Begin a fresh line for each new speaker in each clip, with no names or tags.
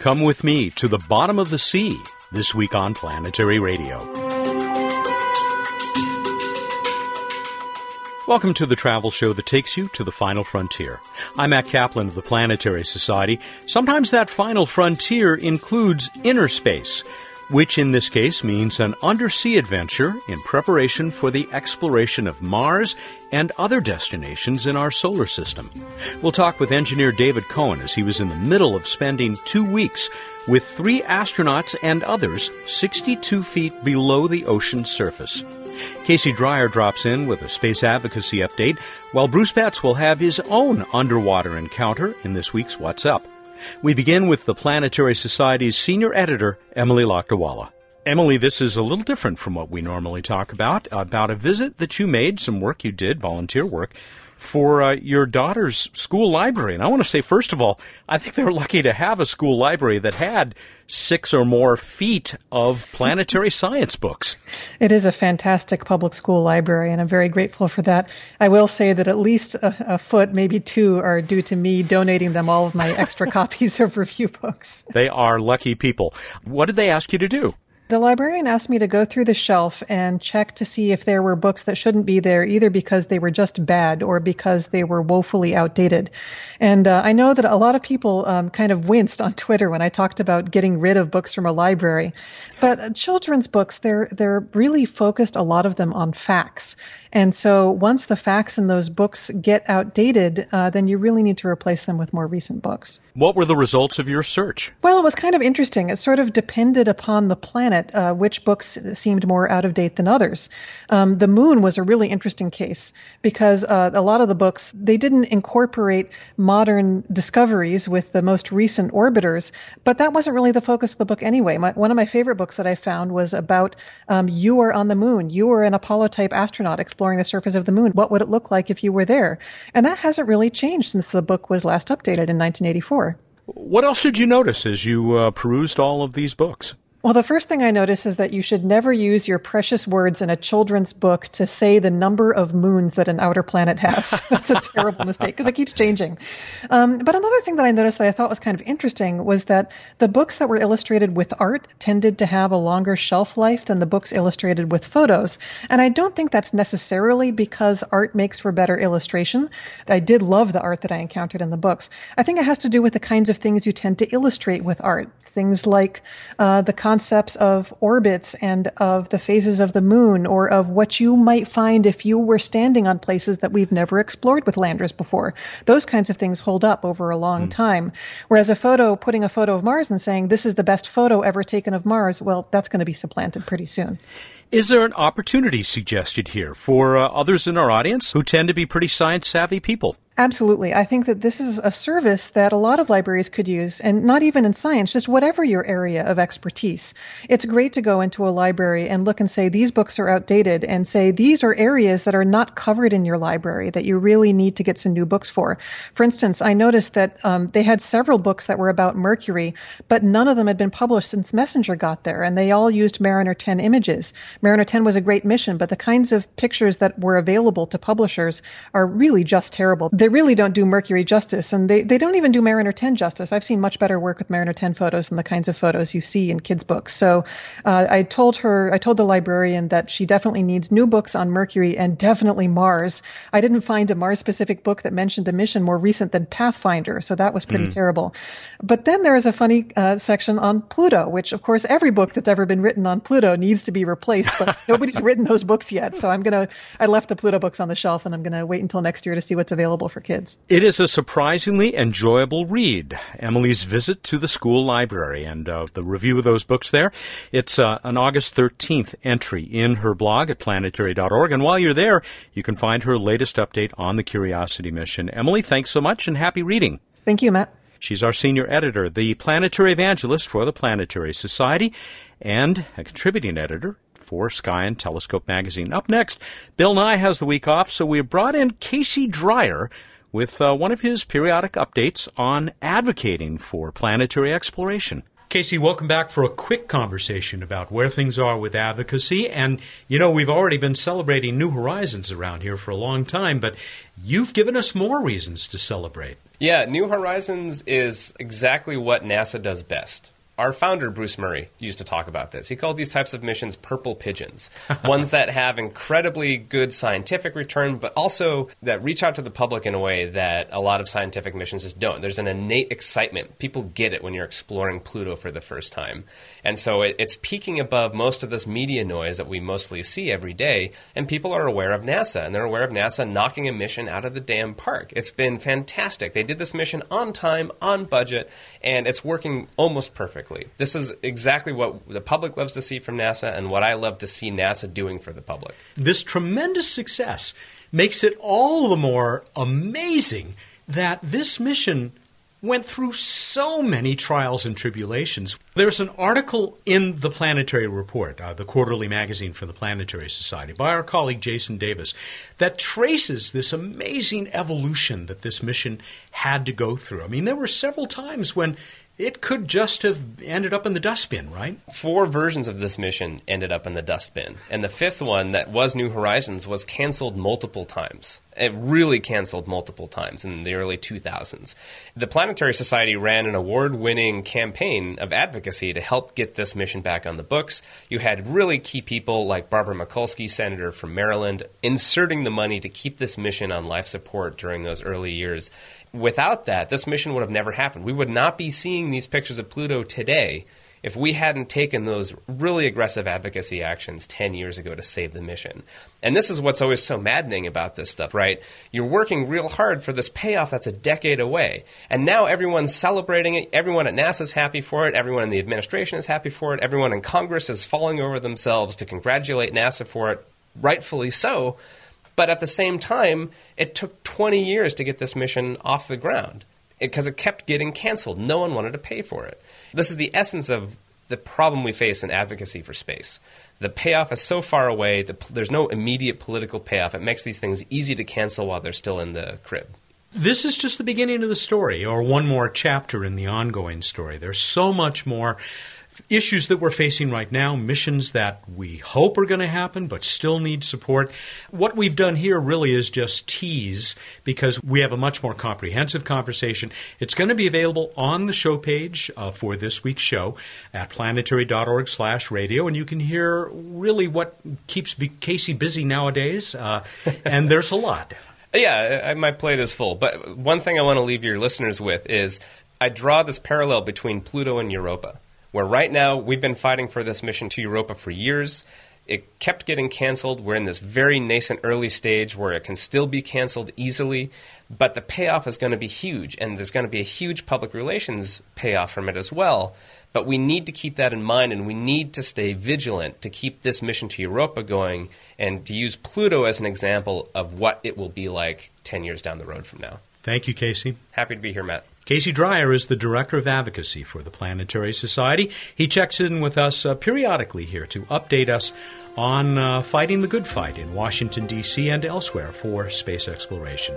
Come with me to the bottom of the sea this week on Planetary Radio. Welcome to the travel show that takes you to the final frontier. I'm Matt Kaplan of the Planetary Society. Sometimes that final frontier includes inner space which in this case means an undersea adventure in preparation for the exploration of Mars and other destinations in our solar system. We'll talk with engineer David Coan as he was in the middle of spending two weeks with three astronauts and others 62 feet below the ocean's surface. Casey Dreyer drops in with a space advocacy update, while Bruce Betts will have his own underwater encounter in this week's What's Up. We begin with the Planetary Society's senior editor, Emily Lakdawalla. Emily, this is a little different from what we normally talk about, about a visit that you made, some work you did, volunteer work, for uh, your daughter's school library. And I want to say, first of all, I think they're lucky to have a school library that had six or more feet of planetary science books.
It is a fantastic public school library, and I'm very grateful for that. I will say that at least a, a foot, maybe two, are due to me donating them all of my extra copies of review books.
They are lucky people. What did they ask you to do?
The librarian asked me to go through the shelf and check to see if there were books that shouldn't be there, either because they were just bad or because they were woefully outdated. And uh, I know that a lot of people um, kind of winced on Twitter when I talked about getting rid of books from a library. But uh, children's books, they're they're really focused a lot of them on facts. And so once the facts in those books get outdated, uh, then you really need to replace them with more recent books.
What were the results of your search?
Well, it was kind of interesting. It sort of depended upon the planet, uh, which books seemed more out of date than others. Um, the moon was a really interesting case because uh, a lot of the books, they didn't incorporate modern discoveries with the most recent orbiters, but that wasn't really the focus of the book anyway. My, one of my favorite books that I found was about um, you are on the moon. You are an Apollo type astronaut exploring the surface of the moon. What would it look like if you were there? And that hasn't really changed since the book was last updated in 1984.
What else did you notice as you uh, perused all of these books?
Well, the first thing I notice is that you should never use your precious words in a children's book to say the number of moons that an outer planet has. That's a terrible mistake because it keeps changing. Um, but another thing that I noticed that I thought was kind of interesting was that the books that were illustrated with art tended to have a longer shelf life than the books illustrated with photos. And I don't think that's necessarily because art makes for better illustration. I did love the art that I encountered in the books. I think it has to do with the kinds of things you tend to illustrate with art. Things like uh, the concepts of orbits and of the phases of the moon or of what you might find if you were standing on places that we've never explored with landers before. Those kinds of things hold up over a long mm. time. Whereas a photo, putting a photo of Mars and saying, this is the best photo ever taken of Mars, well, that's going to be supplanted pretty soon.
Is there an opportunity suggested here for uh, others in our audience who tend to be pretty science savvy people?
Absolutely. I think that this is a service that a lot of libraries could use, and not even in science, just whatever your area of expertise. It's great to go into a library and look and say, these books are outdated, and say, these are areas that are not covered in your library that you really need to get some new books for. For instance, I noticed that um, they had several books that were about Mercury, but none of them had been published since Messenger got there, and they all used Mariner 10 images. Mariner 10 was a great mission, but the kinds of pictures that were available to publishers are really just terrible. They're really don't do Mercury justice, and they, they don't even do Mariner 10 justice. I've seen much better work with Mariner 10 photos than the kinds of photos you see in kids' books. So uh, I told her, I told the librarian that she definitely needs new books on Mercury and definitely Mars. I didn't find a Mars specific book that mentioned a mission more recent than Pathfinder, so that was pretty mm. terrible. But then there is a funny uh, section on Pluto, which of course every book that's ever been written on Pluto needs to be replaced, but nobody's written those books yet. So I'm gonna, I left the Pluto books on the shelf, and I'm gonna wait until next year to see what's available for kids.
It is a surprisingly enjoyable read. Emily's visit to the school library and uh, the review of those books there. It's uh, an August 13th entry in her blog at planetary.org. And while you're there, you can find her latest update on the Curiosity mission. Emily, thanks so much and happy reading.
Thank you, Matt.
She's our senior editor, the planetary evangelist for the Planetary Society, and a contributing editor for Sky and Telescope magazine. Up next, Bill Nye has the week off, so we have brought in Casey Dreyer with uh, one of his periodic updates on advocating for planetary exploration. Casey, welcome back for a quick conversation about where things are with advocacy. And, you know, we've already been celebrating New Horizons around here for a long time, but you've given us more reasons to celebrate.
Yeah, New Horizons is exactly what NASA does best our founder, Bruce Murray, used to talk about this. He called these types of missions purple pigeons, ones that have incredibly good scientific return, but also that reach out to the public in a way that a lot of scientific missions just don't. There's an innate excitement. People get it when you're exploring Pluto for the first time. And so it, it's peaking above most of this media noise that we mostly see every day, and people are aware of NASA, and they're aware of NASA knocking a mission out of the damn park. It's been fantastic. They did this mission on time, on budget, and it's working almost perfectly. This is exactly what the public loves to see from NASA and what I love to see NASA doing for the public.
This tremendous success makes it all the more amazing that this mission went through so many trials and tribulations. There's an article in the Planetary Report, uh, the quarterly magazine for the Planetary Society, by our colleague Jason Davis, that traces this amazing evolution that this mission had to go through. I mean, there were several times when it could just have ended up in the dustbin, right?
Four versions of this mission ended up in the dustbin. And the fifth one, that was New Horizons, was canceled multiple times. It really canceled multiple times in the early 2000s. The Planetary Society ran an award winning campaign of advocacy to help get this mission back on the books. You had really key people like Barbara Mikulski, Senator from Maryland, inserting the money to keep this mission on life support during those early years without that, this mission would have never happened. We would not be seeing these pictures of Pluto today if we hadn't taken those really aggressive advocacy actions 10 years ago to save the mission. And this is what's always so maddening about this stuff, right? You're working real hard for this payoff that's a decade away. And now everyone's celebrating it. Everyone at NASA is happy for it. Everyone in the administration is happy for it. Everyone in Congress is falling over themselves to congratulate NASA for it, rightfully so. But at the same time, it took 20 years to get this mission off the ground because it, it kept getting canceled. No one wanted to pay for it. This is the essence of the problem we face in advocacy for space. The payoff is so far away, the, there's no immediate political payoff. It makes these things easy to cancel while they're still in the crib.
This is just the beginning of the story, or one more chapter in the ongoing story. There's so much more issues that we're facing right now, missions that we hope are going to happen but still need support. What we've done here really is just tease because we have a much more comprehensive conversation. It's going to be available on the show page uh, for this week's show at planetary.org slash radio, and you can hear really what keeps Casey busy nowadays, uh, and there's a lot.
Yeah, my plate is full. But one thing I want to leave your listeners with is I draw this parallel between Pluto and Europa where right now we've been fighting for this mission to Europa for years. It kept getting canceled. We're in this very nascent early stage where it can still be canceled easily, but the payoff is going to be huge, and there's going to be a huge public relations payoff from it as well. But we need to keep that in mind, and we need to stay vigilant to keep this mission to Europa going and to use Pluto as an example of what it will be like 10 years down the road from now.
Thank you, Casey.
Happy to be here, Matt.
Casey Dreyer is the Director of Advocacy for the Planetary Society. He checks in with us uh, periodically here to update us on uh, fighting the good fight in Washington, D.C. and elsewhere for space exploration.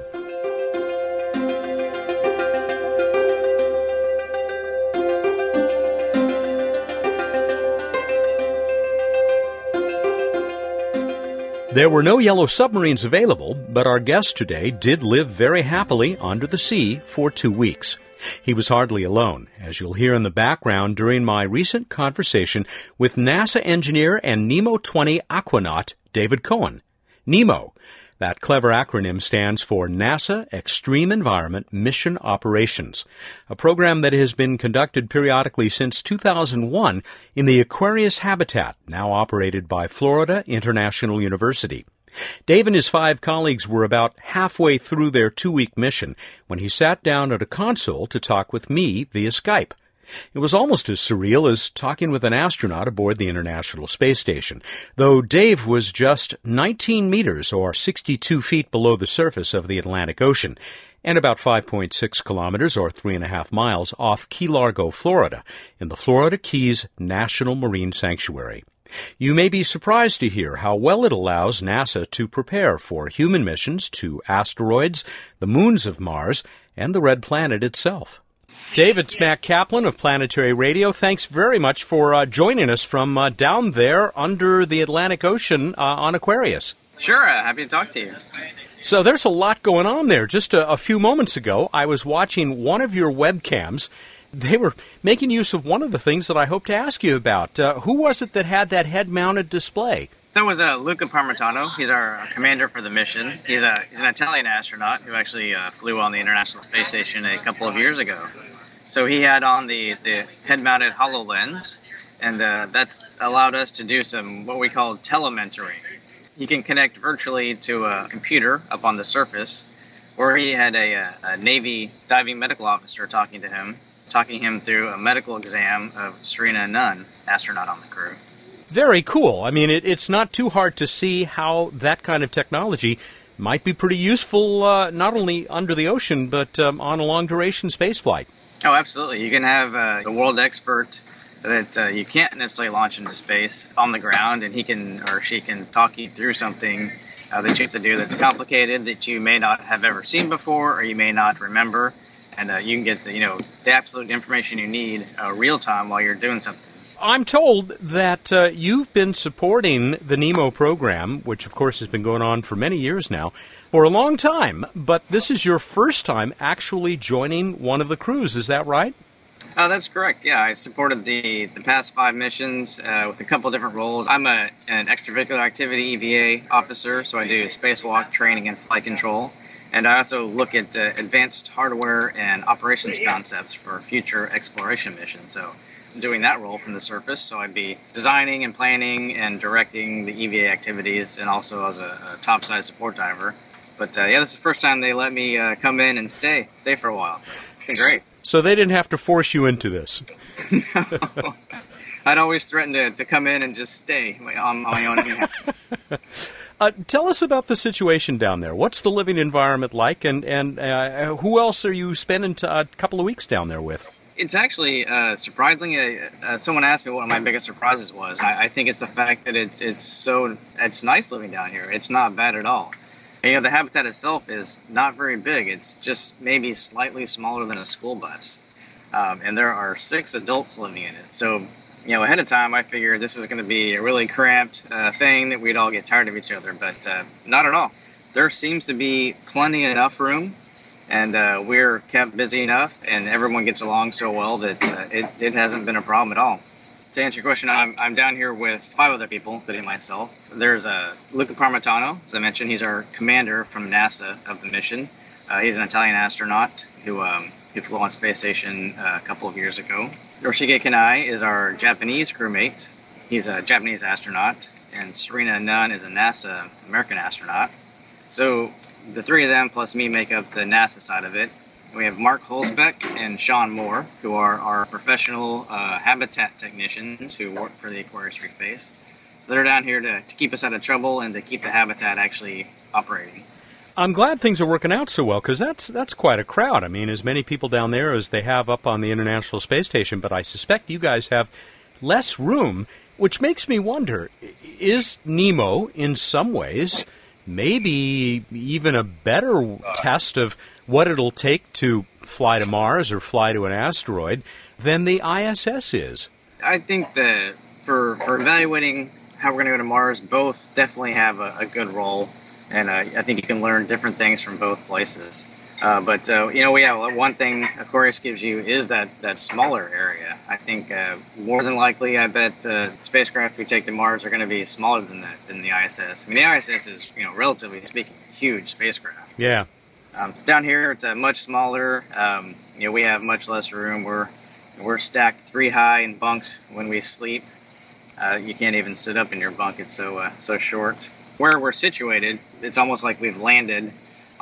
There were no yellow submarines available, but our guest today did live very happily under the sea for two weeks. He was hardly alone, as you'll hear in the background during my recent conversation with NASA engineer and NEEMO 20 aquanaut David Coan. NEEMO, that clever acronym stands for NASA Extreme Environment Mission Operations, a program that has been conducted periodically since 2001 in the Aquarius habitat, now operated by Florida International University. Dave and his five colleagues were about halfway through their two week mission when he sat down at a console to talk with me via Skype. It was almost as surreal as talking with an astronaut aboard the International Space Station, though Dave was just 19 meters or 62 feet below the surface of the Atlantic Ocean and about 5.6 kilometers or 3.5 miles off Key Largo, Florida, in the Florida Keys National Marine Sanctuary. You may be surprised to hear how well it allows NASA to prepare for human missions to asteroids, the moons of Mars, and the red planet itself. David, Matt Kaplan of Planetary Radio. Thanks very much for uh, joining us from uh, down there under the Atlantic Ocean uh, on Aquarius.
Sure, uh, happy to talk to you.
So there's a lot going on there. Just a, a, few moments ago, I was watching one of your webcams. They were making use of one of the things that I hope to ask you about. Uh, who was it that had that head-mounted display?
That was uh, Luca Parmitano. He's our commander for the mission. He's, a, he's an Italian astronaut who actually uh, flew on the International Space Station a couple of years ago. So he had on the, the head-mounted HoloLens, and uh, that's allowed us to do some what we call telementoring he can connect virtually to a computer up on the surface, or he had a, a Navy diving medical officer talking to him, talking him through a medical exam of Serena Auñón, astronaut on the crew.
Very cool. I mean, it, it's not too hard to see how that kind of technology might be pretty useful, uh, not only under the ocean, but um, on a long duration space flight.
Oh, absolutely. You can have uh, a world expert that uh, you can't necessarily launch into space on the ground, and he can or she can talk you through something uh, that you have to do that's complicated that you may not have ever seen before or you may not remember, and uh, you can get the you know the absolute information you need uh, real time while you're doing something.
I'm told that uh, you've been supporting the NEEMO program, which of course has been going on for many years now, for a long time. But this is your first time actually joining one of the crews. Is that right?
Oh, that's correct. Yeah, I supported the the past five missions uh, with a couple different roles. I'm a an extravehicular activity EVA officer, so I do spacewalk training and flight control, and I also look at uh, advanced hardware and operations concepts for future exploration missions. So. Doing that role from the surface, so I'd be designing and planning and directing the EVA activities, and also as a, a topside support diver. But uh, yeah, this is the first time they let me uh, come in and stay stay for a while, so it's been great.
So they didn't have to force you into this.
no. I'd always threaten to, to come in and just stay on my own
uh, tell us about the situation down there. What's the living environment like, and and uh, who else are you spending t- a couple of weeks down there with?
It's actually uh, surprisingly. Uh, uh, someone asked me what my biggest surprises was. I, I, think it's the fact that it's it's so it's nice living down here. It's not bad at all. And, you know, the habitat itself is not very big. It's just maybe slightly smaller than a school bus. Um, and there are six adults living in it. So, you know, ahead of time, I figured this is going to be a really cramped uh, thing that we'd all get tired of each other, but uh, not at all. There seems to be plenty enough room, and uh, we're kept busy enough, and everyone gets along so well that uh, it, it hasn't been a problem at all to answer your question, I'm, I'm down here with five other people, including myself. There's uh, Luca Parmitano, as I mentioned. He's our commander from NASA of the mission. Uh, he's an Italian astronaut who, um, who flew on space station uh, a couple of years ago. Norishige Kanai is our Japanese crewmate. He's a Japanese astronaut. And Serena Auñón is a NASA American astronaut. So the three of them plus me make up the NASA side of it. We have Mark Hulsbeck and Sean Moore, who are our professional uh, habitat technicians who work for the Aquarius Reef Base. So they're down here to, to keep us out of trouble and to keep the habitat actually operating.
I'm glad things are working out so well because that's that's quite a crowd. I mean, as many people down there as they have up on the International Space Station, but I suspect you guys have less room, which makes me wonder: is NEEMO in some ways maybe even a better test of what it'll take to fly to Mars or fly to an asteroid than the ISS is.
I think that for, for evaluating how we're going to go to Mars, both definitely have a, a good role, and uh, I think you can learn different things from both places. Uh, but uh, you know, we have one thing Aquarius gives you is that that smaller area. I think uh, more than likely, I bet uh, spacecraft we take to Mars are going to be smaller than the than the ISS. I mean, the ISS is you know relatively speaking a huge spacecraft.
Yeah.
Um, down here, it's a much smaller. Um, you know, we have much less room. We're we're stacked three high in bunks when we sleep. Uh, you can't even sit up in your bunk; it's so uh, so short. Where we're situated, it's almost like we've landed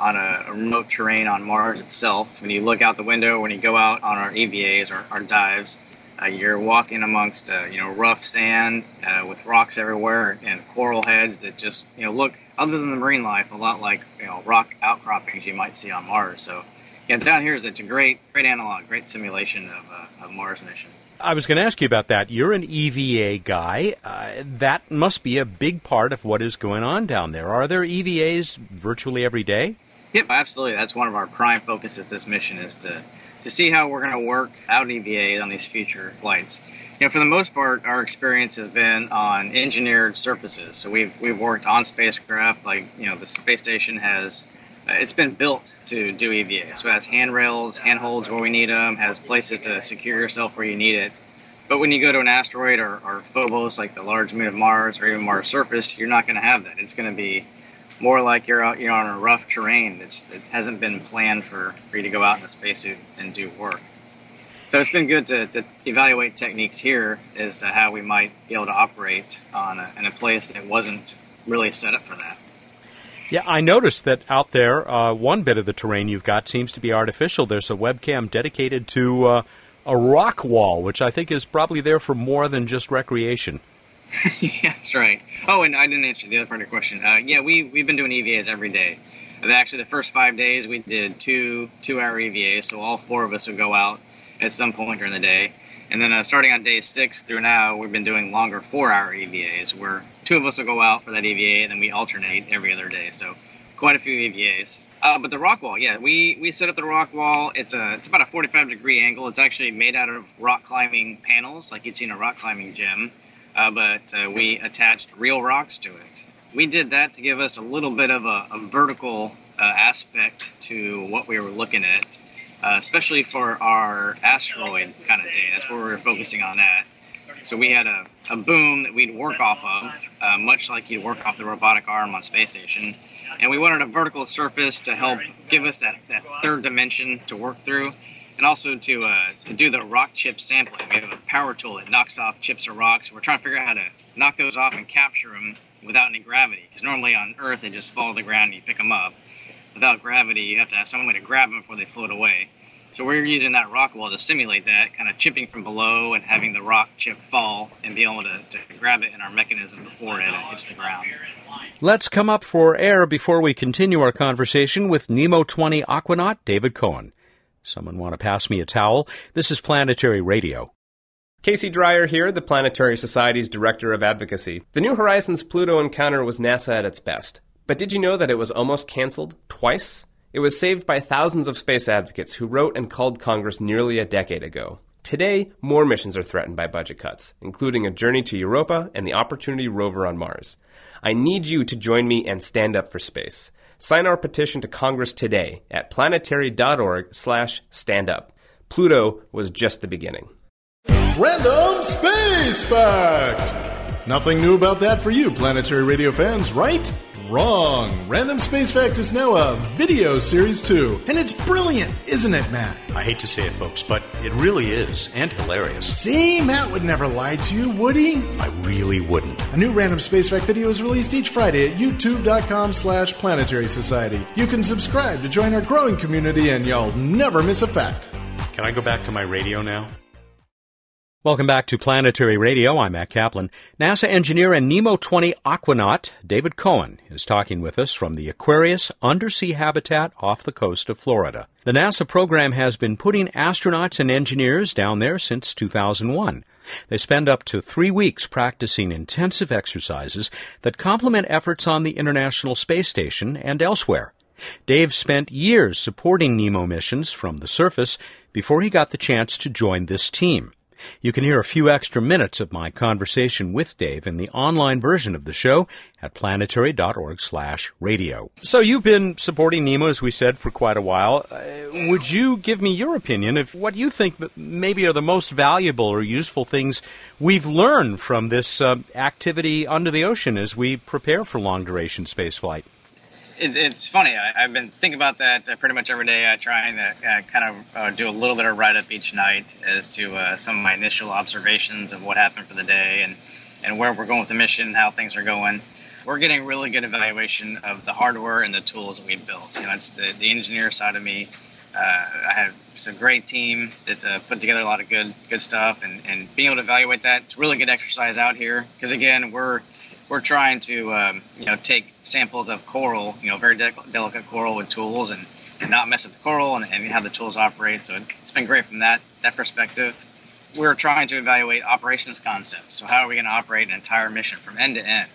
on a, remote terrain on Mars itself. When you look out the window, when you go out on our EVAs or our dives, uh, you're walking amongst uh, you know rough sand uh, with rocks everywhere and coral heads that just you know look other than the marine life a lot like you know rock outcroppings you might see on Mars. So yeah, down here is it's a great great analog, great simulation of uh, of Mars mission.
I was going to ask you about that. You're an EVA guy. Uh, that must be a big part of what is going on down there. Are there EVAs virtually every day?
Yep, absolutely. That's one of our prime focuses. This mission is to to see how we're going to work out EVA on these future flights. You know, for the most part, our experience has been on engineered surfaces. So we've we've worked on spacecraft, like you know, the space station has. Uh, it's been built to do EVA, so it has handrails, handholds where we need them, has places to secure yourself where you need it. But when you go to an asteroid or, or Phobos, like the large moon of Mars, or even Mars surface, you're not going to have that. It's going to be more like you're out, you're on a rough terrain that hasn't been planned for, for you to go out in a spacesuit and do work. So it's been good to, to evaluate techniques here as to how we might be able to operate on a, in a place that wasn't really set up for that.
Yeah, I noticed that out there, uh, one bit of the terrain you've got seems to be artificial. There's a webcam dedicated to uh, a rock wall, which I think is probably there for more than just recreation.
yeah, that's right. Oh, and I didn't answer the other part of your question. Uh, yeah, we we've been doing EVAs every day. Actually, the first five days we did two two-hour EVAs, so all four of us would go out at some point during the day. And then uh, starting on day six through now, we've been doing longer four-hour EVAs, where two of us will go out for that EVA, and then we alternate every other day. So quite a few EVAs. Uh, but the rock wall, yeah, we, we set up the rock wall. It's a it's about a 45 degree angle. It's actually made out of rock climbing panels, like you'd see in a rock climbing gym uh, but uh, we attached real rocks to it. We did that to give us a little bit of a, a vertical uh, aspect to what we were looking at, uh, especially for our asteroid kind of day. That's where we were focusing on that. So we had a, a boom that we'd work off of, uh, much like you'd work off the robotic arm on space station. And we wanted a vertical surface to help give us that, that third dimension to work through and also to uh, to do the rock chip sampling. We have a power tool that knocks off chips or rocks. We're trying to figure out how to knock those off and capture them without any gravity. Because normally on Earth they just fall to the ground and you pick them up. Without gravity, you have to have some way to grab them before they float away. So we're using that rock wall to simulate that, kind of chipping from below and having the rock chip fall and be able to, to grab it in our mechanism before it hits the ground.
Let's come up for air before we continue our conversation with NEEMO 20 Aquanaut David Coan. Someone want to pass me a towel? This is Planetary Radio.
Casey Dreyer here, the Planetary Society's Director of Advocacy. The New Horizons Pluto encounter was NASA at its best. But did you know that it was almost canceled twice? It was saved by thousands of space advocates who wrote and called Congress nearly a decade ago. Today, more missions are threatened by budget cuts, including a journey to Europa and the Opportunity rover on Mars. I need you to join me and stand up for space. Sign our petition to Congress today at planetary.org slash stand up. Pluto was just the beginning.
Random Space Fact! Nothing new about that for you, Planetary Radio fans, right? Wrong. Random Space Fact is now a video series too. And it's brilliant, isn't it, Matt?
I hate to say it, folks, but it really is, and hilarious.
See, Matt would never lie to you, would he?
I really wouldn't.
A new Random Space Fact video is released each Friday at youtube.com slash planetary society. You can subscribe to join our growing community and y'all never miss a fact.
Can I go back to my radio now? Welcome back to Planetary Radio. I'm Matt Kaplan. NASA engineer and NEEMO 20 aquanaut David Coan is talking with us from the Aquarius undersea habitat off the coast of Florida. The NASA program has been putting astronauts and engineers down there since 2001. They spend up to three weeks practicing intensive exercises that complement efforts on the International Space Station and elsewhere. Dave spent years supporting NEEMO missions from the surface before he got the chance to join this team. You can hear a few extra minutes of my conversation with Dave in the online version of the show at planetary.org/radio. So you've been supporting NEEMO, as we said, for quite a while. Uh, would you give me your opinion of what you think maybe are the most valuable or useful things we've learned from this uh, activity under the ocean as we prepare for long duration spaceflight?
It, it's funny. I, have been thinking about that uh, pretty much every day. I try and uh, kind of uh, do a little bit of write up each night as to uh, some of my initial observations of what happened for the day and, and where we're going with the mission, how things are going. We're getting really good evaluation of the hardware and the tools that we've built. You know, it's the, the engineer side of me. Uh, I have it's a great team that uh, put together a lot of good good stuff, and, and being able to evaluate that, it's really good exercise out here. Because again, we're we're trying to um, you know take samples of coral, you know, very de- delicate coral with tools and, and not mess with the coral and, and have the tools operate. So it, it's been great from that that perspective. We're trying to evaluate operations concepts. So how are we going to operate an entire mission from end to end?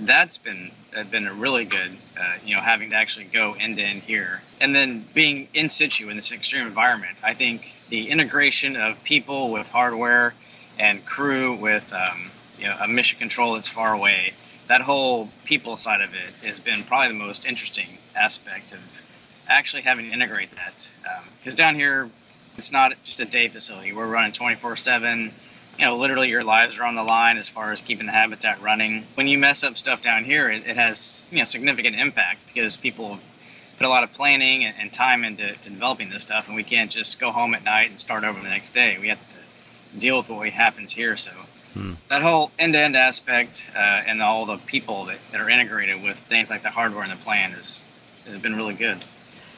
that's been uh, been a really good, uh, you know, having to actually go end to end here, and then being in situ in this extreme environment. I think the integration of people with hardware and crew with um, you know a mission control that's far away. That whole people side of it has been probably the most interesting aspect of actually having to integrate that. Because um, down here, it's not just a day facility. We're running 24 7 you know, literally your lives are on the line as far as keeping the habitat running. When you mess up stuff down here, it, it has you know significant impact because people put a lot of planning and, and time into developing this stuff, and we can't just go home at night and start over the next day. We have to deal with what happens here. So hmm. that whole end-to-end aspect uh, and all the people that, that are integrated with things like the hardware and the plan is has been really good.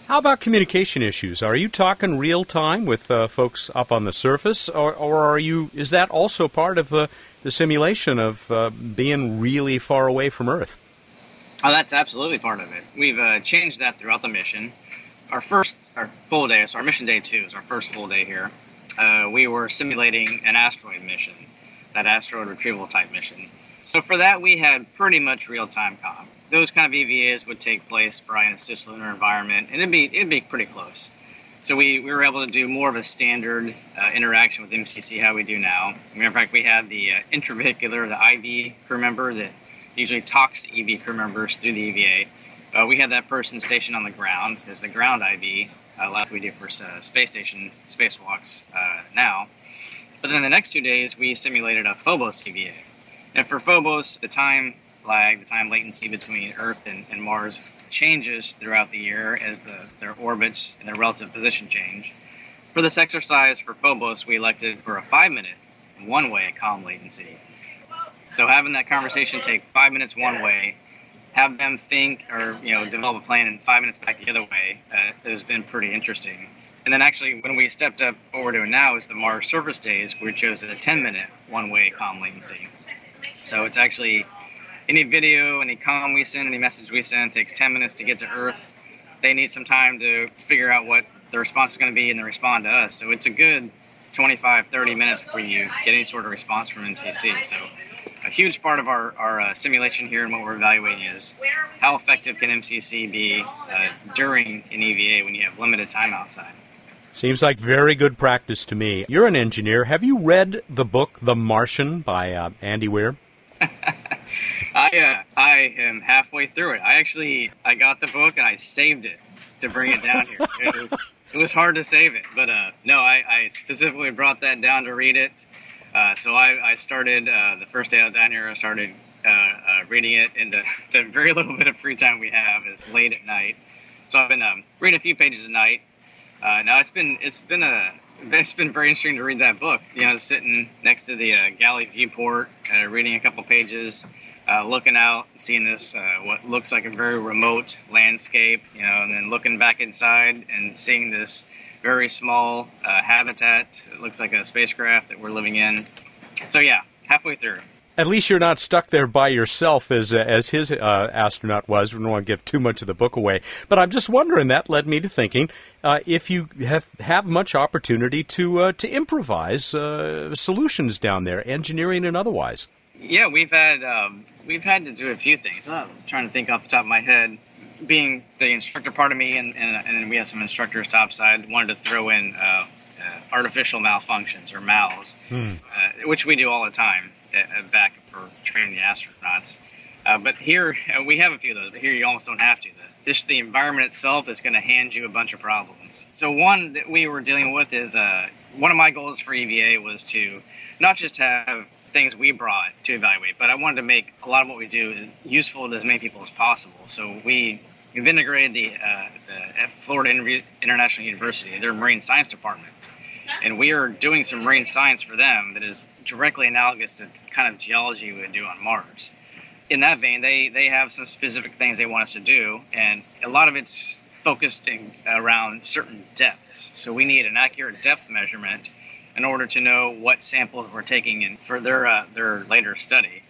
How about communication issues? Are you talking real time with uh, folks up on the surface, or, or, are you? Is that also part of the, the simulation of uh, being really far away from Earth?
Oh, that's absolutely part of it. We've uh, changed that throughout the mission. Our first, our full day, so our mission day two is our first full day here. Uh, we were simulating an asteroid mission, that asteroid retrieval type mission. So for that, we had pretty much real time com those kind of EVAs would take place probably in a cislunar environment, and it'd be it'd be pretty close. So we, we were able to do more of a standard uh, interaction with MCC how we do now. In fact, we have the uh, intravehicular, the IV crew member that usually talks to EV crew members through the EVA. Uh, we had that person stationed on the ground as the ground IV, uh, like we do for uh, space station spacewalks uh, now. But then the next two days, we simulated a Phobos EVA. And for Phobos, the time lag, the time latency between Earth and, and Mars changes throughout the year as the, their orbits and their relative position change. For this exercise for Phobos, we elected for a five minute one way com latency. So having that conversation take five minutes one way, have them think or you know develop a plan in five minutes back the other way uh, has been pretty interesting. And then actually, when we stepped up, what we're doing now is the Mars service days. We chose a 10 minute one way com latency. So it's actually any video, any com we send, any message we send takes 10 minutes to get to Earth. They need some time to figure out what the response is going to be and then respond to us. So it's a good 25, 30 minutes before you get any sort of response from MCC. So a huge part of our, our uh, simulation here and what we're evaluating is how effective can MCC be uh, during an EVA when you have limited time outside.
Seems like very good practice to me. You're an engineer. Have you read the book The Martian by uh, Andy Weir?
I uh, I am halfway through it. I actually I got the book and I saved it to bring it down here. It was it was hard to save it, but uh, no, I, I specifically brought that down to read it. Uh, so I, I started uh, the first day I was down here. I started uh, uh, reading it in the, the very little bit of free time we have is late at night. So I've been um, reading a few pages a night. Now it's been it's been a it's been very interesting to read that book. You know, sitting next to the galley viewport, reading a couple pages uh, looking out, seeing this uh, what looks like a very remote landscape, you know, and then looking back inside and seeing this very small uh, habitat. It looks like a spacecraft that we're living in. So yeah, halfway through.
At least you're not stuck there by yourself as uh, as his uh, astronaut was. We don't want to give too much of the book away, but I'm just wondering. That led me to thinking uh, if you have have much opportunity to to improvise solutions down there, engineering and otherwise.
Yeah, we've had um, we've had to do a few things. I'm trying to think off the top of my head. Being the instructor part of me, and, and, and we have some instructors topside, wanted to throw in uh, uh, artificial malfunctions or MALs, hmm. uh, which we do all the time uh, back for training the astronauts. Uh, but here uh, we have a few of those. But here you almost don't have to. The, the environment itself is going to hand you a bunch of problems. So one that we were dealing with is one of my goals for EVA was to not just have things we brought to evaluate, but I wanted to make a lot of what we do useful to as many people as possible. So we we've integrated the, uh, the Florida International University, their marine science department, and we are doing some marine science for them that is directly analogous to kind of geology we would do on Mars. In that vein, they they have some specific things they want us to do, and a lot of it's focused in, around certain depths. So we need an accurate depth measurement in order to know what samples we're taking in for their uh, their later study.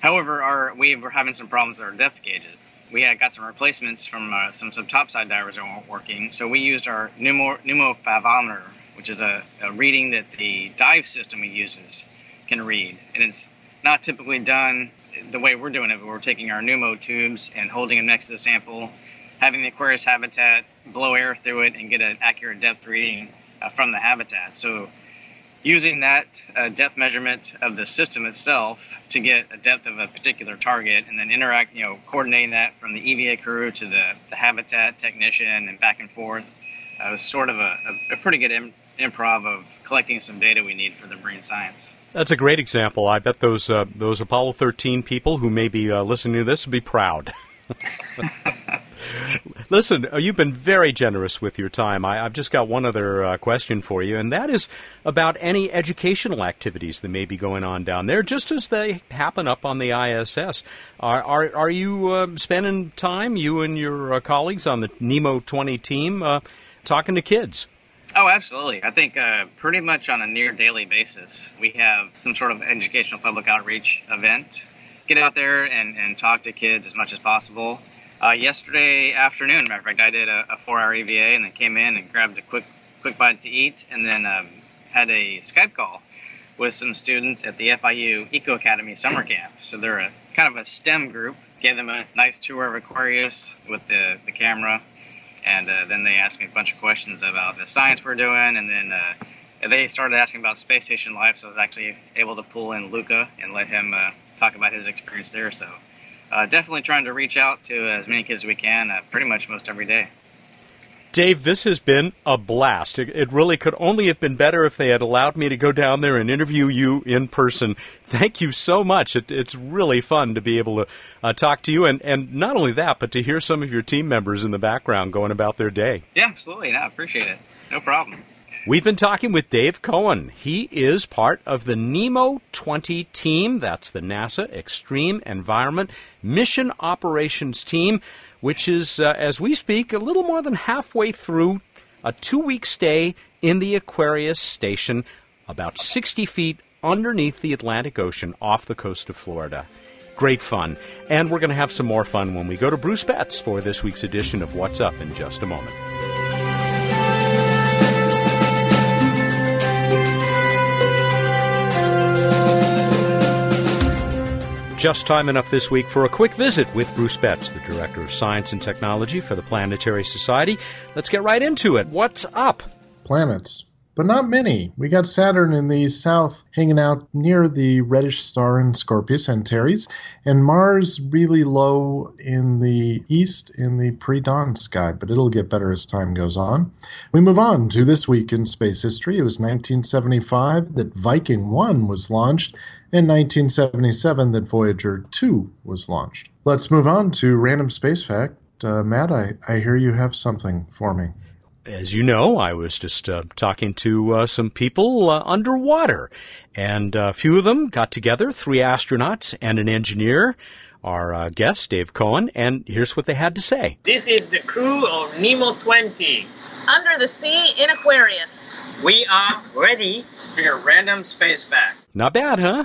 However, our we were having some problems with our depth gauges. We had got some replacements from uh, some sub topside divers that weren't working, so we used our pneumo, which is a, a, reading that the dive system uses can read, and it's not typically done the way we're doing it. But we're taking our pneumo tubes and holding them next to the sample, having the Aquarius habitat blow air through it and get an accurate depth reading uh, from the habitat. So using that uh, depth measurement of the system itself to get a depth of a particular target and then interact, you know, coordinating that from the EVA crew to the, the habitat technician and back and forth. Uh, was sort of a, a, a pretty good Im- improv of collecting some data we need for the marine science.
That's a great example. I bet those uh, those Apollo 13 people who may be uh, listening to this would be proud. Listen, uh, you've been very generous with your time. I, have just got one other uh, question for you, and that is about any educational activities that may be going on down there, just as they happen up on the ISS. Are are, are you uh, spending time, you and your uh, colleagues on the NEEMO 20 team, uh, talking to kids?
Oh, absolutely. I think uh, pretty much on a near daily basis, we have some sort of educational public outreach event. Get out there and, and talk to kids as much as possible. Uh, yesterday afternoon, matter of fact, I did a, a, four-hour EVA and then came in and grabbed a quick quick bite to eat, and then um, had a Skype call with some students at the FIU Eco Academy summer camp. So they're a kind of a STEM group. Gave them a nice tour of Aquarius with the, the camera, and uh, then they asked me a bunch of questions about the science we're doing, and then uh, they started asking about space station life. So I was actually able to pull in Luca and let him uh, talk about his experience there. So uh, definitely trying to reach out to as many kids as we can, uh, pretty much most every day.
Dave, this has been a blast. It, it, really could only have been better if they had allowed me to go down there and interview you in person. Thank you so much. It, it's really fun to be able to uh, talk to you, and, and not only that, but to hear some of your team members in the background going about their day.
Yeah, absolutely. I appreciate it. No problem.
We've been talking with Dave Coan. He is part of the NEEMO 20 team. That's the NASA Extreme Environment Mission Operations Team, which is, uh, as we speak, a little more than halfway through a two week stay in the Aquarius station, about 60 feet underneath the Atlantic Ocean off the coast of Florida. Great fun. And we're going to have some more fun when we go to Bruce Betts for this week's edition of What's Up in just a moment. Just time enough this week for a quick visit with Bruce Betts, the Director of Science and Technology for the Planetary Society. Let's get right into it. What's up?
Planets but not many. We got Saturn in the south hanging out near the reddish star in Scorpius Antares, and Mars really low in the east in the pre dawn sky, but it'll get better as time goes on. We move on to this week in space history. It was 1975 that Viking 1 was launched, and 1977 that Voyager 2 was launched. Let's move on to random space fact. Uh, Matt, I, I hear you have something for me
as you know, I was just uh, talking to uh, some people uh, underwater, and a few of them got together, three astronauts and an engineer. Our uh, guest, Dave Coan, and here's what they had to say.
This is the crew of NEEMO 20.
Under the sea in Aquarius.
We are ready
for your random space fact.
Not bad, huh?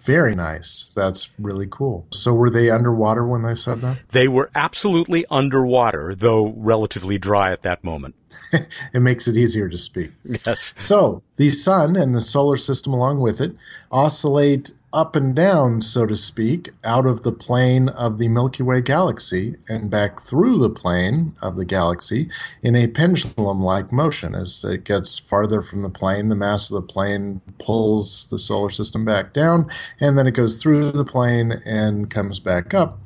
Very nice. That's really cool. So, were they underwater when they said that?
They were absolutely underwater, though relatively dry at that moment.
it makes it easier to speak.
Yes.
So, the sun and the solar system along with it oscillate up and down, so to speak, out of the plane of the Milky Way galaxy and back through the plane of the galaxy in a pendulum like motion. As it gets farther from the plane, the mass of the plane pulls the solar system back down, and then it goes through the plane and comes back up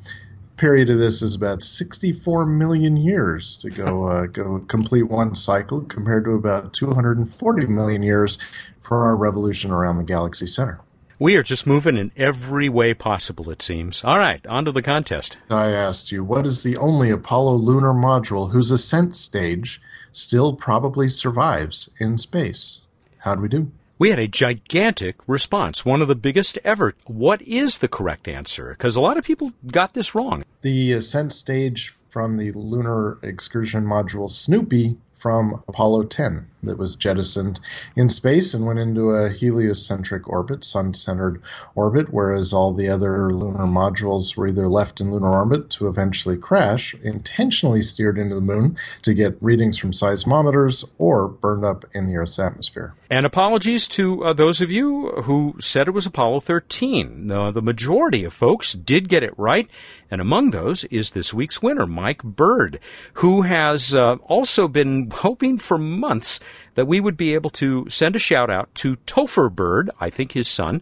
period of this is about 64 million years to go uh, go complete one cycle, compared to about 240 million years for our revolution around the galaxy center.
We are just moving in every way possible, it seems. All right, on to the contest.
I asked you, what is the only Apollo lunar module whose ascent stage still probably survives in space? How'd we do?
We had a gigantic response, one of the biggest ever. What is the correct answer? Because a lot of people got this wrong.
The ascent stage from the lunar excursion module Snoopy from Apollo 10 that was jettisoned in space and went into a heliocentric orbit, sun centered orbit, whereas all the other lunar modules were either left in lunar orbit to eventually crash, intentionally steered into the moon to get readings from seismometers, or burned up in the Earth's atmosphere.
And apologies to uh, those of you who said it was Apollo 13. Uh, the majority of folks did get it right, and among those is this week's winner, Mike Bird, who has uh, also been hoping for months that we would be able to send a shout out to Topher Bird, I think his son,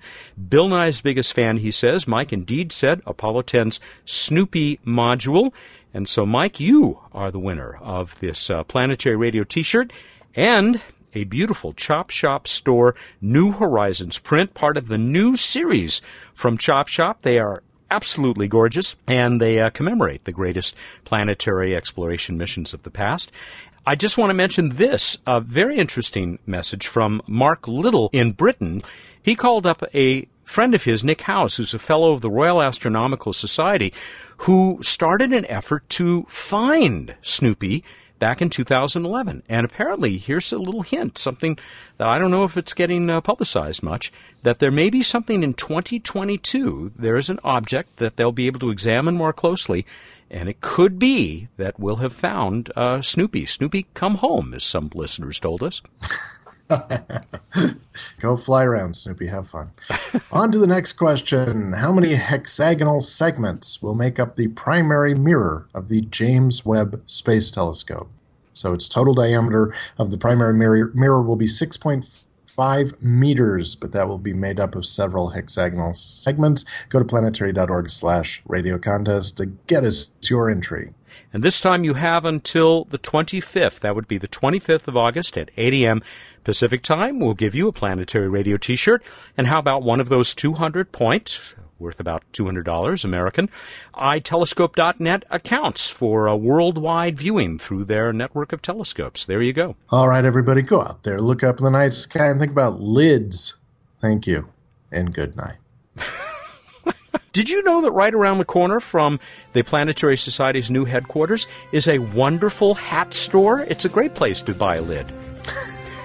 Bill Nye's biggest fan, he says. Mike indeed said Apollo 10's Snoopy module. And so, Mike, you are the winner of this uh, planetary radio t shirt and a beautiful Chop Shop Store New Horizons print, part of the new series from Chop Shop. They are absolutely gorgeous, and they uh, commemorate the greatest planetary exploration missions of the past. I just want to mention this a very interesting message from Mark Little in Britain. He called up a friend of his, Nick Howes, who's a fellow of the Royal Astronomical Society, who started an effort to find Snoopy back in 2011. And apparently, here's a little hint, something that I don't know if it's getting uh, publicized much, that there may be something in 2022. There is an object that they'll be able to examine more closely. And it could be that we'll have found uh, Snoopy. Snoopy, come home, as some listeners told us.
Go fly around, Snoopy. Have fun. On to the next question. How many hexagonal segments will make up the primary mirror of the James Webb Space Telescope? So its total diameter of the primary mirror, mirror will be 6.5 meters, but that will be made up of several hexagonal segments. Go to planetary.org slash radio contest to get us your entry.
And this time you have until the 25th. That would be the 25th of August at 8 a.m. Pacific time. We'll give you a planetary radio t-shirt. And how about one of those 200 points? Worth about $200 American. iTelescope.net accounts for a worldwide viewing through their network of telescopes. There you go.
All right, everybody, go out there, look up in the night sky, and think about lids. Thank you, and good night.
Did you know that right around the corner from the Planetary Society's new headquarters is a wonderful hat store? It's a great place to buy a lid.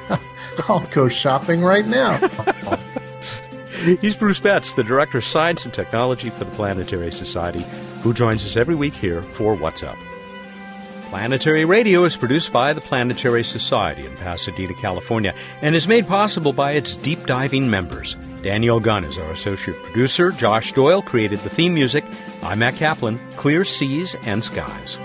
I'll go shopping right now.
He's Bruce Betts, the Director of Science and Technology for the Planetary Society, who joins us every week here for What's Up. Planetary Radio is produced by the Planetary Society in Pasadena, California, and is made possible by its deep diving members. Daniel Gunn is our associate producer. Josh Doyle created the theme music. I'm Matt Kaplan. Clear seas and skies.